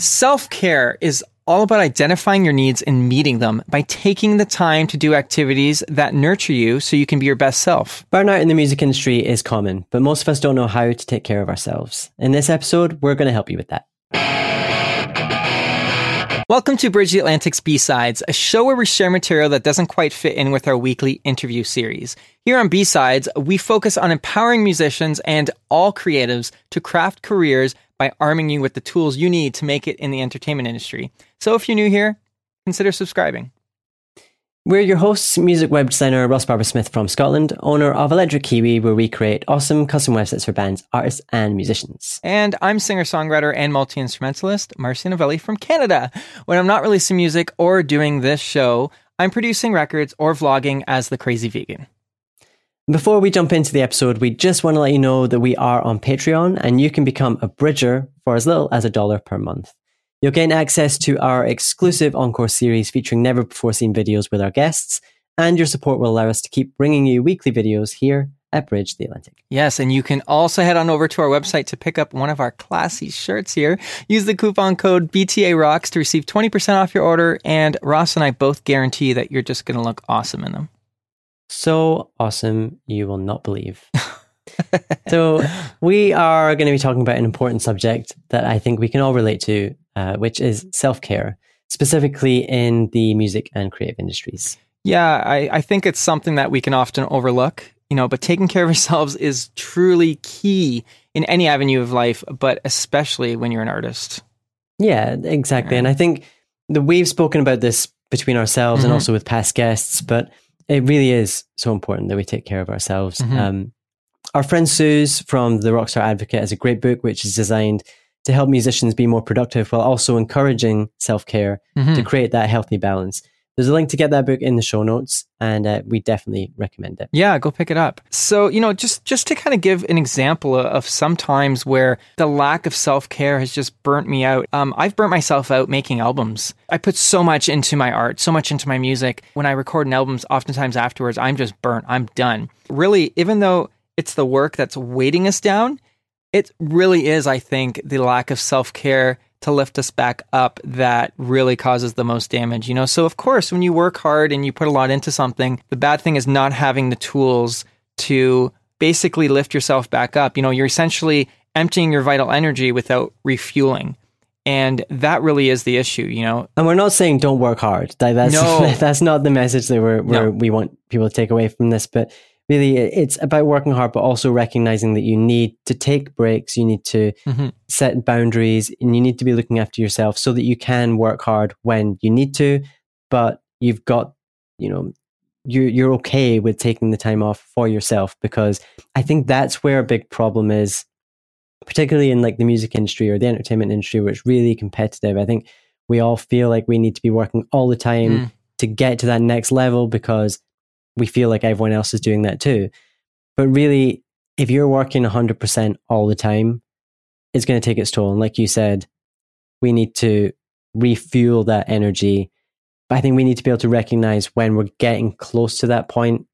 Self-care is all about identifying your needs and meeting them by taking the time to do activities that nurture you so you can be your best self. Burnout in the music industry is common, but most of us don't know how to take care of ourselves. In this episode, we're going to help you with that. Welcome to Bridge the Atlantic's B-Sides, a show where we share material that doesn't quite fit in with our weekly interview series. Here on B-Sides, we focus on empowering musicians and all creatives to craft careers by arming you with the tools you need to make it in the entertainment industry. So if you're new here, consider subscribing. We're your hosts, music web designer Ross Barber Smith from Scotland, owner of Electric Kiwi, where we create awesome custom websites for bands, artists, and musicians. And I'm singer songwriter and multi instrumentalist Marcio Novelli from Canada. When I'm not releasing music or doing this show, I'm producing records or vlogging as the crazy vegan. Before we jump into the episode, we just want to let you know that we are on Patreon and you can become a bridger for as little as a dollar per month. You'll gain access to our exclusive Encore series featuring never before seen videos with our guests, and your support will allow us to keep bringing you weekly videos here at Bridge the Atlantic. Yes, and you can also head on over to our website to pick up one of our classy shirts here. Use the coupon code BTA Rocks to receive 20% off your order, and Ross and I both guarantee that you're just going to look awesome in them. So awesome, you will not believe. so, we are going to be talking about an important subject that I think we can all relate to uh, which is self care, specifically in the music and creative industries. Yeah, I, I think it's something that we can often overlook, you know, but taking care of ourselves is truly key in any avenue of life, but especially when you're an artist. Yeah, exactly. Yeah. And I think that we've spoken about this between ourselves mm-hmm. and also with past guests, but it really is so important that we take care of ourselves. Mm-hmm. Um, our friend Suze from the Rockstar Advocate has a great book which is designed to help musicians be more productive while also encouraging self care mm-hmm. to create that healthy balance. There's a link to get that book in the show notes, and uh, we definitely recommend it. Yeah, go pick it up. So, you know, just just to kind of give an example of some times where the lack of self care has just burnt me out. Um, I've burnt myself out making albums. I put so much into my art, so much into my music. When I record an album, oftentimes afterwards, I'm just burnt. I'm done. Really, even though it's the work that's weighting us down, it really is, I think, the lack of self care to lift us back up that really causes the most damage. You know, so of course, when you work hard and you put a lot into something, the bad thing is not having the tools to basically lift yourself back up. You know, you're essentially emptying your vital energy without refueling. And that really is the issue, you know. And we're not saying don't work hard. That's no. that's not the message that we're, we're no. we want people to take away from this. But really it's about working hard but also recognizing that you need to take breaks you need to mm-hmm. set boundaries and you need to be looking after yourself so that you can work hard when you need to but you've got you know you're you're okay with taking the time off for yourself because i think that's where a big problem is particularly in like the music industry or the entertainment industry where it's really competitive i think we all feel like we need to be working all the time mm. to get to that next level because we feel like everyone else is doing that too. But really, if you're working 100% all the time, it's going to take its toll. And like you said, we need to refuel that energy. But I think we need to be able to recognize when we're getting close to that point.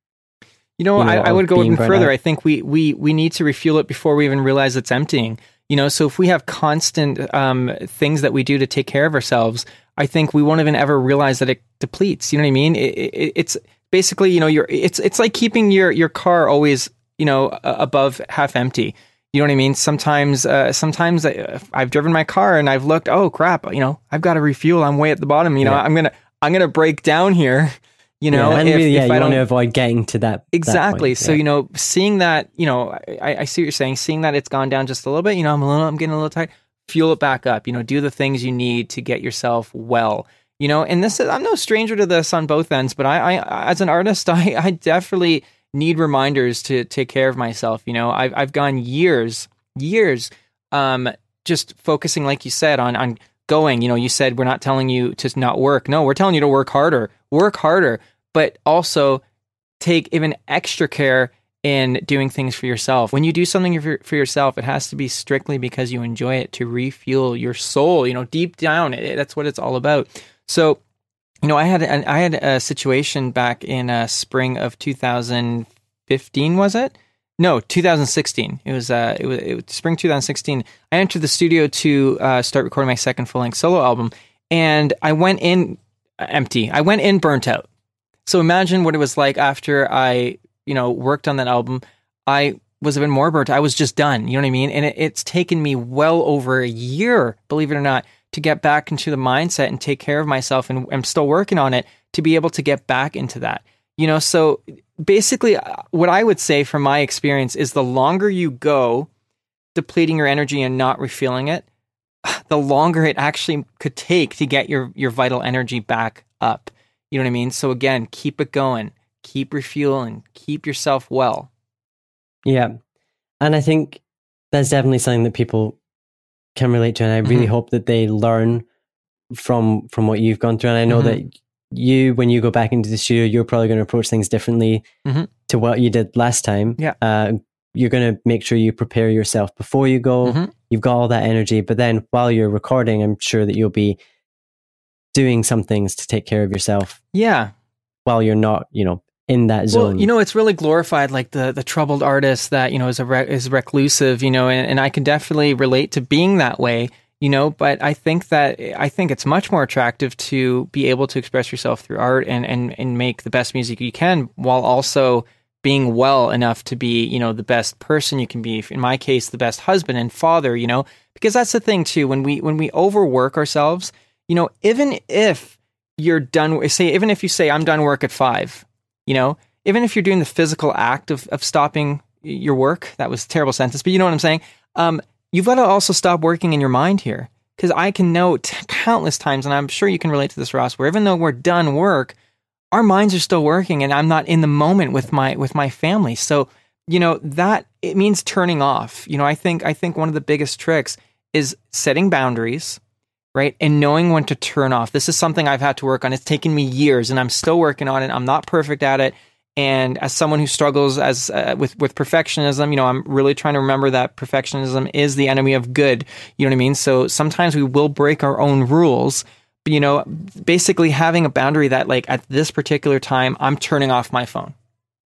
You know, you know I, I, would go even further. Out. I think we, we, we need to refuel it before we even realize it's emptying. You know, so if we have constant um, things that we do to take care of ourselves, I think we won't even ever realize that it depletes. You know what I mean? It, it, it's basically, you know, you're it's it's like keeping your your car always, you know, above half empty. You know what I mean? Sometimes, uh, sometimes I, have driven my car and I've looked. Oh crap! You know, I've got to refuel. I'm way at the bottom. You know, yeah. I'm gonna I'm gonna break down here. You know, yeah, and if, really, yeah, if you I want to avoid getting to that exactly. That so you know, seeing that, you know, I, I see what you're saying. Seeing that it's gone down just a little bit. You know, I'm a little, I'm getting a little tight. Fuel it back up. You know, do the things you need to get yourself well you know and this is i'm no stranger to this on both ends but i, I as an artist i i definitely need reminders to take care of myself you know i've, I've gone years years um just focusing, like you said, on on going. You know, you said we're not telling you to not work. No, we're telling you to work harder, work harder, but also take even extra care in doing things for yourself. When you do something for, for yourself, it has to be strictly because you enjoy it to refuel your soul. You know, deep down, it, that's what it's all about. So, you know, I had an, I had a situation back in uh, spring of 2015. Was it? No, 2016. It was uh, it was, it was spring 2016. I entered the studio to uh, start recording my second full length solo album, and I went in uh, empty. I went in burnt out. So imagine what it was like after I, you know, worked on that album. I was even more burnt. I was just done. You know what I mean? And it, it's taken me well over a year, believe it or not, to get back into the mindset and take care of myself. And I'm still working on it to be able to get back into that. You know, so basically, uh, what I would say from my experience is the longer you go depleting your energy and not refueling it, the longer it actually could take to get your your vital energy back up. You know what I mean? So again, keep it going, keep refueling, keep yourself well. Yeah. And I think that's definitely something that people can relate to and I really mm-hmm. hope that they learn from from what you've gone through and I know mm-hmm. that you when you go back into the studio you're probably going to approach things differently mm-hmm. to what you did last time. Yeah. Uh, you're going to make sure you prepare yourself before you go. Mm-hmm. You've got all that energy, but then while you're recording, I'm sure that you'll be doing some things to take care of yourself. Yeah. While you're not, you know, in that zone. Well, you know, it's really glorified, like the the troubled artist that you know is a re- is reclusive, you know, and, and I can definitely relate to being that way, you know. But I think that I think it's much more attractive to be able to express yourself through art and and and make the best music you can, while also being well enough to be, you know, the best person you can be. In my case, the best husband and father, you know, because that's the thing too. When we when we overwork ourselves you know, even if you're done, say, even if you say, I'm done work at five, you know, even if you're doing the physical act of, of stopping your work, that was terrible sentence, but you know what I'm saying? Um, you've got to also stop working in your mind here. Because I can note countless times, and I'm sure you can relate to this, Ross, where even though we're done work, our minds are still working and I'm not in the moment with my with my family. So, you know, that it means turning off. You know, I think I think one of the biggest tricks is setting boundaries right? And knowing when to turn off. This is something I've had to work on. It's taken me years and I'm still working on it. I'm not perfect at it. And as someone who struggles as uh, with with perfectionism, you know, I'm really trying to remember that perfectionism is the enemy of good. You know what I mean? So sometimes we will break our own rules. But, you know, basically having a boundary that like at this particular time I'm turning off my phone.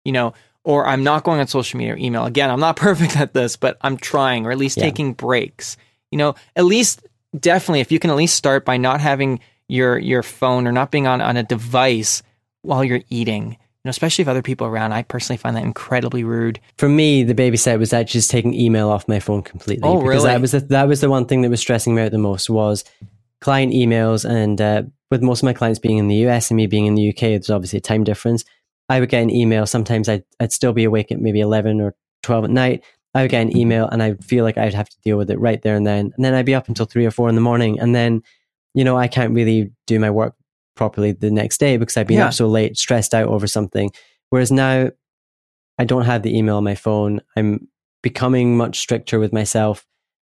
You know, or I'm not going on social media or email. Again, I'm not perfect at this, but I'm trying or at least yeah. taking breaks. You know, at least definitely if you can at least start by not having your your phone or not being on, on a device while you're eating. You know, especially if other people around. I personally find that incredibly rude. For me, the baby step was actually just taking email off my phone completely. Oh, because really? that was the, that was the one thing that was stressing me out the most was client emails and uh, with most of my clients being in the US and me being in the UK, there's obviously a time difference. I would get an email. Sometimes I'd, I'd still be awake at maybe 11 or 12 at night. I would get an email and I feel like I'd have to deal with it right there and then. And then I'd be up until three or four in the morning. And then, you know, I can't really do my work properly the next day because I've been yeah. up so late, stressed out over something. Whereas now I don't have the email on my phone. I'm becoming much stricter with myself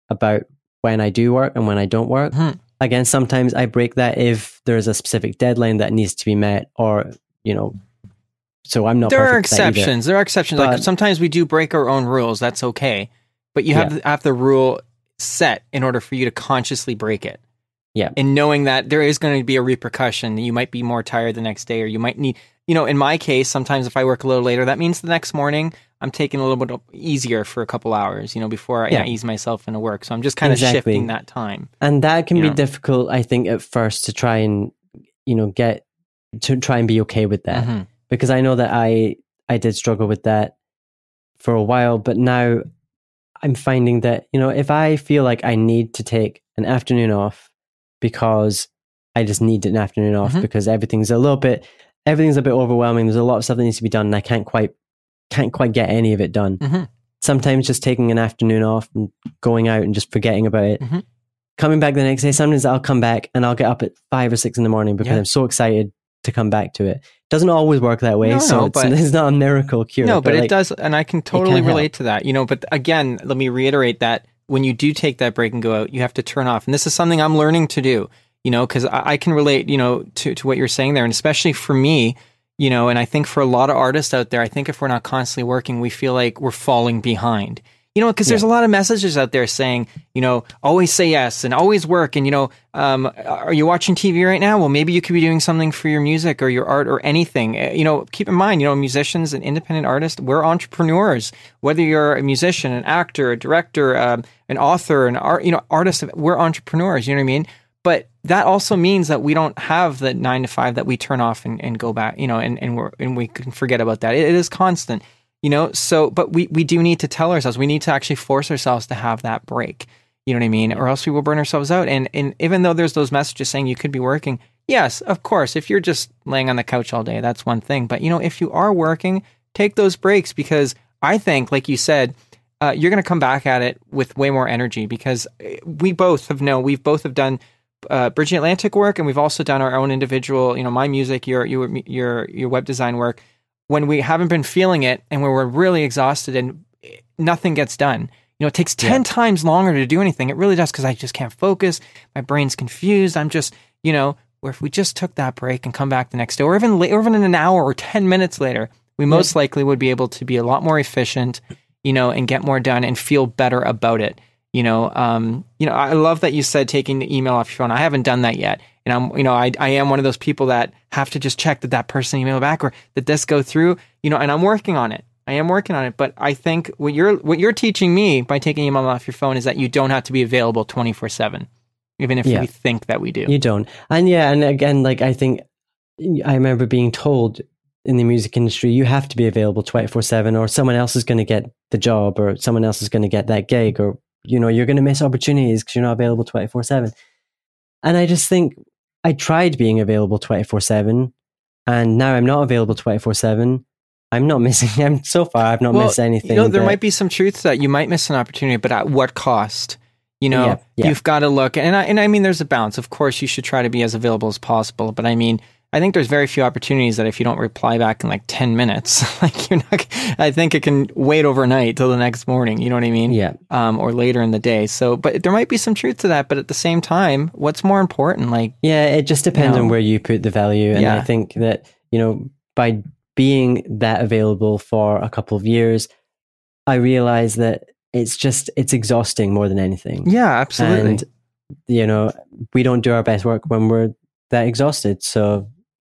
about when I do work and when I don't work. Hmm. Again, sometimes I break that if there's a specific deadline that needs to be met or, you know, so I'm not. There are exceptions. There are exceptions. But, like sometimes we do break our own rules. That's okay, but you have yeah. to have the rule set in order for you to consciously break it. Yeah, and knowing that there is going to be a repercussion. You might be more tired the next day, or you might need. You know, in my case, sometimes if I work a little later, that means the next morning I'm taking a little bit easier for a couple hours. You know, before I, yeah. ease myself into work. So I'm just kind exactly. of shifting that time. And that can be know? difficult, I think, at first to try and you know get to try and be okay with that. Mm-hmm because I know that I I did struggle with that for a while, but now I'm finding that you know if I feel like I need to take an afternoon off because I just need an afternoon off mm-hmm. because everything's a little bit everything's a bit overwhelming. There's a lot of stuff that needs to be done, and I can't quite can't quite get any of it done. Mm-hmm. Sometimes just taking an afternoon off and going out and just forgetting about it. Mm-hmm. Coming back the next day, sometimes I'll come back and I'll get up at five or six in the morning because yeah. I'm so excited to come back to it. It doesn't always work that way, no, so no, it's, but, it's, not a miracle cure. No, but, but like, it does, and I can totally can relate help. to that. You know, but again, let me reiterate that when you do take that break and go out, you have to turn off. And this is something I'm learning to do, you know, because I, I, can relate, you know, to, to what you're saying there. And especially for me, you know, and I think for a lot of artists out there, I think if we're not constantly working, we feel like we're falling behind you know, because yeah. there's a lot of messages out there saying, you know, always say yes and always work. And, you know, um, are you watching TV right now? Well, maybe you could be doing something for your music or your art or anything. Eh, you know, keep in mind, you know, musicians and independent artists, we're entrepreneurs. Whether you're a musician, an actor, a director, um, an author, an art, you know, artist, we're entrepreneurs. You know what I mean? But that also means that we don't have the nine to five that we turn off and, and go back, you know, and, and, we're, and we can forget about that. it, it is constant you know? So but we we do need to tell ourselves we need to actually force ourselves to have that break. You know what i mean? Or else we will burn ourselves out. And and even though there's those messages saying you could be working yes of course if you're just laying on the couch all day that's one thing. But you know if you are working take those breaks because i think like you said uh, you're going to come back at it with way more energy because eh, we both have known we've both have done uh, Bridge the Atlantic work, and we've also done our own individual, you know, my music, your your your your web design work when we haven't been feeling it and we're really exhausted and nothing gets done. You know, it takes 10 yeah. times longer to do anything. It really does because I just can't focus. My brain's confused. I'm just, you know, where if we just took that break and come back the next day or even, or even in an hour or 10 minutes later, we yeah. most likely would be able to be a lot more efficient, you know, and get more done and feel better about it. You know, um, you know, I love that you said taking the email off your phone. I haven't done that yet. And I'm, you know, I, I am one of those people that have to just check that that person emailed back or did this go through, you know, and I'm working on it. I am working on it, but I think what you're what you're teaching me by taking email off your phone is that you don't have to be available 24/7 even if yeah. we think that we do. You don't. And yeah, and again like I think I remember being told in the music industry you have to be available 24/7 or someone else is going to get the job or someone else is going to get that gig or you know you're going to miss opportunities because you're not available 24/7. And I just think I tried being available 24 7, and now I'm not available 24 7. I'm not missing. I'm so far. I've not well, missed anything. You know, there might be some truth that you might miss an opportunity, but at what cost? You know, yeah, yeah. you've got to look, and I, and I mean, there's a balance. Of course, you should try to be as available as possible, but I mean, I think there's very few opportunities that if you don't reply back in like 10 minutes, like you're not, I think it can wait overnight till the next morning. You know what I mean? Yeah. Um, or later in the day. So, but there might be some truth to that. But at the same time, what's more important? Like, yeah, it just depends you know, on where you put the value. And yeah. I think that, you know, by being that available for a couple of years, I realize that it's just, it's exhausting more than anything. Yeah, absolutely. And, you know, we don't do our best work when we're that exhausted. So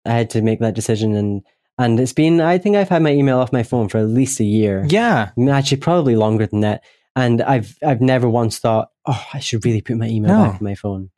I had to make that decision and and it's been I think I've had my email off my phone for at least a year. Yeah. Actually probably longer than that. And I've I've never once thought, oh, I should really put my email no. back on my phone.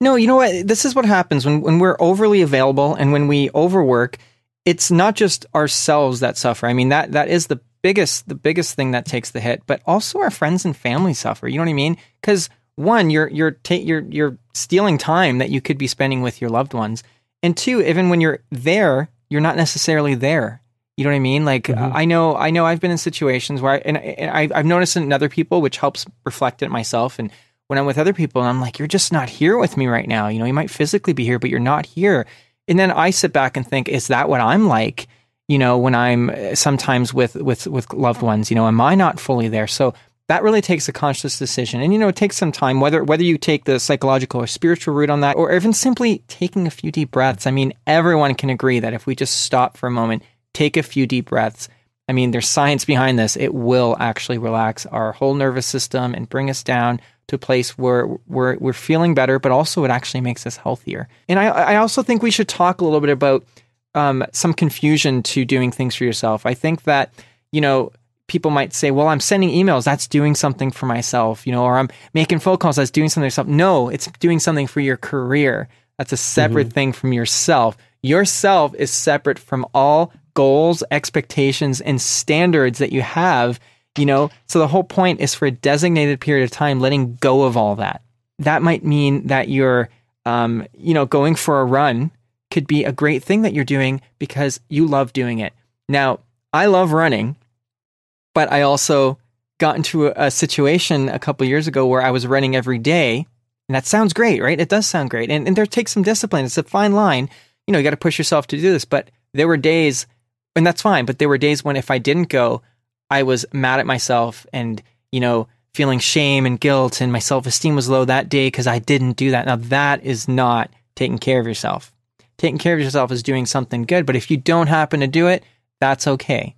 No, you know what? This is what happens when, when we're overly available and when we overwork, it's not just ourselves that suffer. I mean that that is the biggest the biggest thing that takes the hit, but also our friends and family suffer. You know what I mean? Because one, you're you're ta- you're you're stealing time that you could be spending with your loved ones. And two, even when you're there, you're not necessarily there. You know what I mean? Like mm-hmm. I know, I know, I've been in situations where, I, and, and I, have noticed in other people, which helps reflect it myself. And when I'm with other people, and I'm like, you're just not here with me right now. You know, you might physically be here, but you're not here. And then I sit back and think, is that what I'm like? You know, when I'm uh, sometimes with with with loved ones, you know, am I not fully there? So that really takes a conscious decision. And you know, it takes some time, whether whether you take the psychological or spiritual route on that, or even simply taking a few deep breaths. I mean, everyone can agree that if we just stop for a moment, take a few deep breaths, I mean, there's science behind this. It will actually relax our whole nervous system and bring us down to a place where we're, we're feeling better, but also it actually makes us healthier. And I, I also think we should talk a little bit about um, some confusion to doing things for yourself. I think that, you know, people might say, well, I'm sending emails. That's doing something for myself, you know, or I'm making phone calls. That's doing something for myself. No, it's doing something for your career. That's a separate mm-hmm. thing from yourself. Yourself is separate from all goals, expectations, and standards that you have, you know. So the whole point is for a designated period of time, letting go of all that. That might mean that you're, um, you know, going for a run could be a great thing that you're doing because you love doing it. Now, I love running but I also got into a, a situation a couple years ago where I was running every day. And that sounds great, right? It does sound great. And, and there takes some discipline. It's a fine line. You know, you got to push yourself to do this. But there were days, and that's fine. But there were days when if I didn't go, I was mad at myself and, you know, feeling shame and guilt and my self esteem was low that day because I didn't do that. Now, that is not taking care of yourself. Taking care of yourself is doing something good. But if you don't happen to do it, that's okay.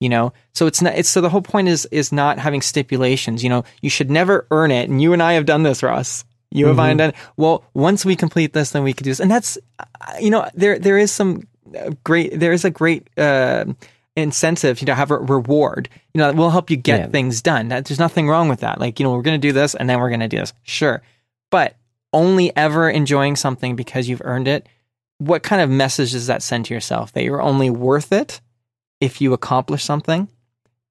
You know, so it's not, it's, so the whole point is, is not having stipulations. You know, you should never earn it. And you and I have done this, Ross. You mm-hmm. have done, well, once we complete this, then we can do this. And that's, you know, there, there is some great, there is a great, uh, incentive, you know, have a reward, you know, that will help you get yeah. things done. That, there's nothing wrong with that. Like, you know, we're going to do this and then we're going to do this. Sure. But only ever enjoying something because you've earned it. What kind of message does that send to yourself? That you're only worth it if you accomplish something?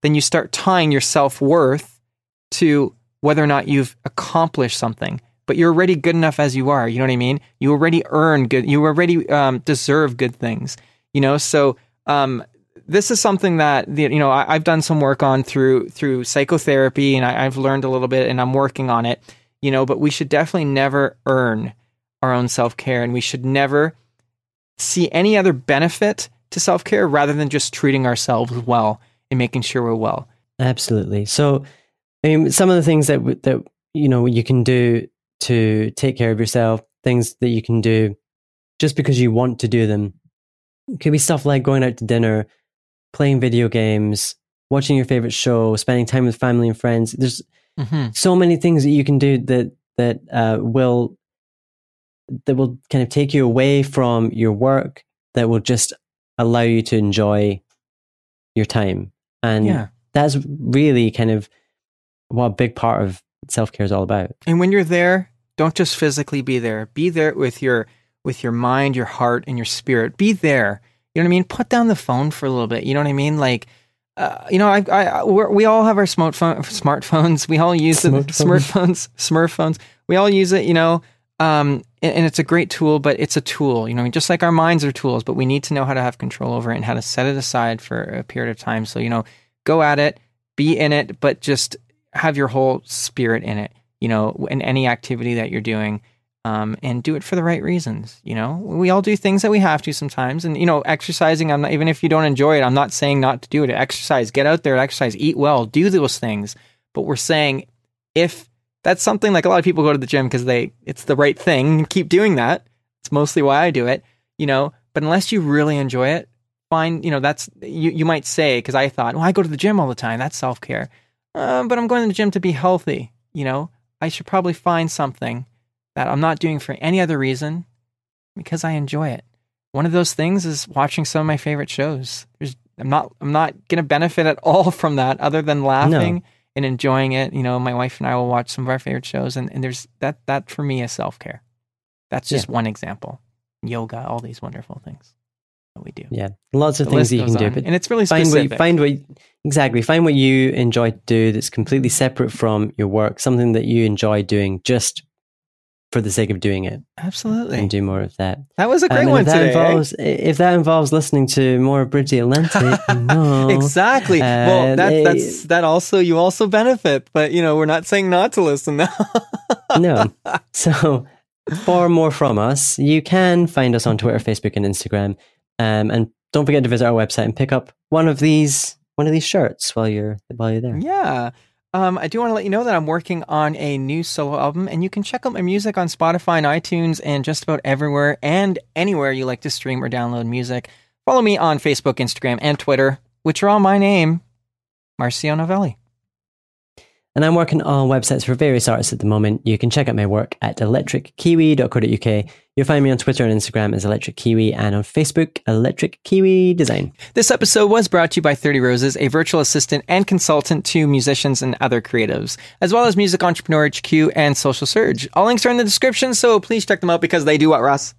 Then you start tying your self worth to whether or not you've accomplished something. But you're already good enough as you are. You know what I mean? You already earn good. You already um, deserve good things. You know, so um, this is something that you know I, have done some work on through through psychotherapy, and I, I've learned a little bit, and I'm working on it. You know, but we should definitely never earn our own self care, and we should never see any other benefit to self care rather than just treating ourselves well and making sure we're well. Absolutely. So, I mean, some of the things that that you know you can do to take care of yourself, things that you can do just because you want to do them, could be stuff like going out to dinner, playing video games, watching your favorite show, spending time with family and friends. There's mm-hmm. so many things that you can do that that uh, will that will kind of take you away from your work that will just allow you to enjoy your time and yeah. that's really kind of what a big part of self-care is all about and when you're there don't just physically be there be there with your with your mind your heart and your spirit be there you know what I mean? Put down the phone for a little bit. You know what I mean? Like, uh, you know, I, I, we all have our smartphone, smartphones. We all use it. Smartphones, smartphones. We all use it. You know, um, and, it's a great tool, but it's a tool. You know, just like our minds are tools, but we need to know how to have control over it and how to set it aside for a period of time. So you know, go at it, be in it, but just have your whole spirit in it. You know, in any activity that you're doing um, and do it for the right reasons. You know, we all do things that we have to sometimes, and you know, exercising. I'm not even if you don't enjoy it. I'm not saying not to do it. Exercise, get out there, exercise, eat well, do those things. But we're saying if that's something like a lot of people go to the gym because they it's the right thing, keep doing that. It's mostly why I do it. You know, but unless you really enjoy it, fine. You know, that's you. You might say because I thought, well, I go to the gym all the time. That's self care. Uh, but I'm going to the gym to be healthy. You know, I should probably find something that I'm not doing for any other reason because I enjoy it. One of those things is watching some of my favorite shows. There's, I'm not I'm not going to benefit at all from that other than laughing no. And enjoying it. You know, my wife and I will watch some of our favorite shows and, and there's that that for me is self-care. That's just yeah. one example. Yoga, all these wonderful things that we do. Yeah, lots of the things you can on. do, but and it's really find specific. What, find what exactly find what you enjoy to do that's completely separate from your work, something that you enjoy doing just for the sake of doing it. Absolutely. And do more of that. That was a great um, one if today. That involves, if that involves listening to more of Bridge the Atlantic, no. exactly. Uh, well, that, that's, that also, you also benefit, but you know, we're not saying not to listen now. no. So for more from us, you can find us on Twitter, Facebook, and Instagram. Um, and don't forget to visit our website and pick up one of these, one of these shirts while you're, while you're there. Yeah. Um, I do want to let you know that I'm working on a new solo album, and you can check out my music on Spotify and iTunes and just about everywhere and anywhere you like to stream or download music. Follow me on Facebook, Instagram, and Twitter, which are all my name, Marcio Novelli. And I'm working on websites for various artists at the moment. You can check out my work at electrickiwi.co.uk. You'll find me on Twitter and Instagram as Electric Kiwi and on Facebook, Electric Kiwi Design. This episode was brought to you by 30 Roses, a virtual assistant and consultant to musicians and other creatives, as well as Music Entrepreneur HQ and Social Surge. All links are in the description, so please check them out because they do what, Russ?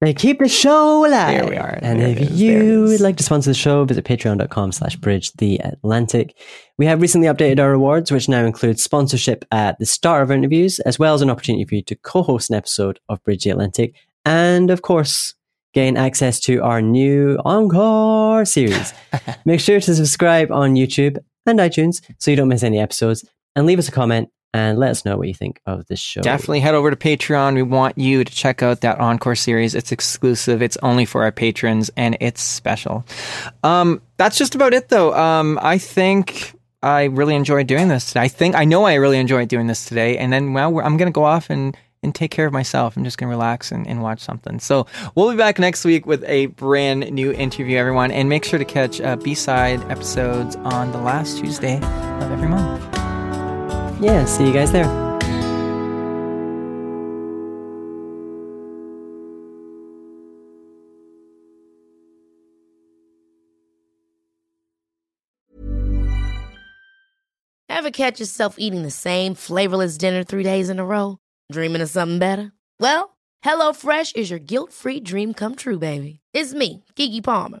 They keep the show alive. There we are. And there if you would like to sponsor the show, visit patreon.com slash bridge the Atlantic. We have recently updated our rewards, which now include sponsorship at the start of our interviews, as well as an opportunity for you to co-host an episode of Bridge the Atlantic. And of course, gain access to our new Encore series. Make sure to subscribe on YouTube and iTunes so you don't miss any episodes and leave us a comment and let us know what you think of this show. Definitely head over to Patreon. We want you to check out that encore series. It's exclusive. It's only for our patrons, and it's special. Um, that's just about it, though. Um, I think I really enjoyed doing this today. I think I know I really enjoyed doing this today. And then well, I'm going to go off and and take care of myself. I'm just going to relax and, and, watch something. So we'll be back next week with a brand new interview, everyone. And make sure to catch uh, B side episodes on the last Tuesday of every month. Yeah, see you guys there. Ever catch yourself eating the same flavorless dinner three days in a row? Dreaming of something better? Well, HelloFresh is your guilt free dream come true, baby. It's me, Keke Palmer.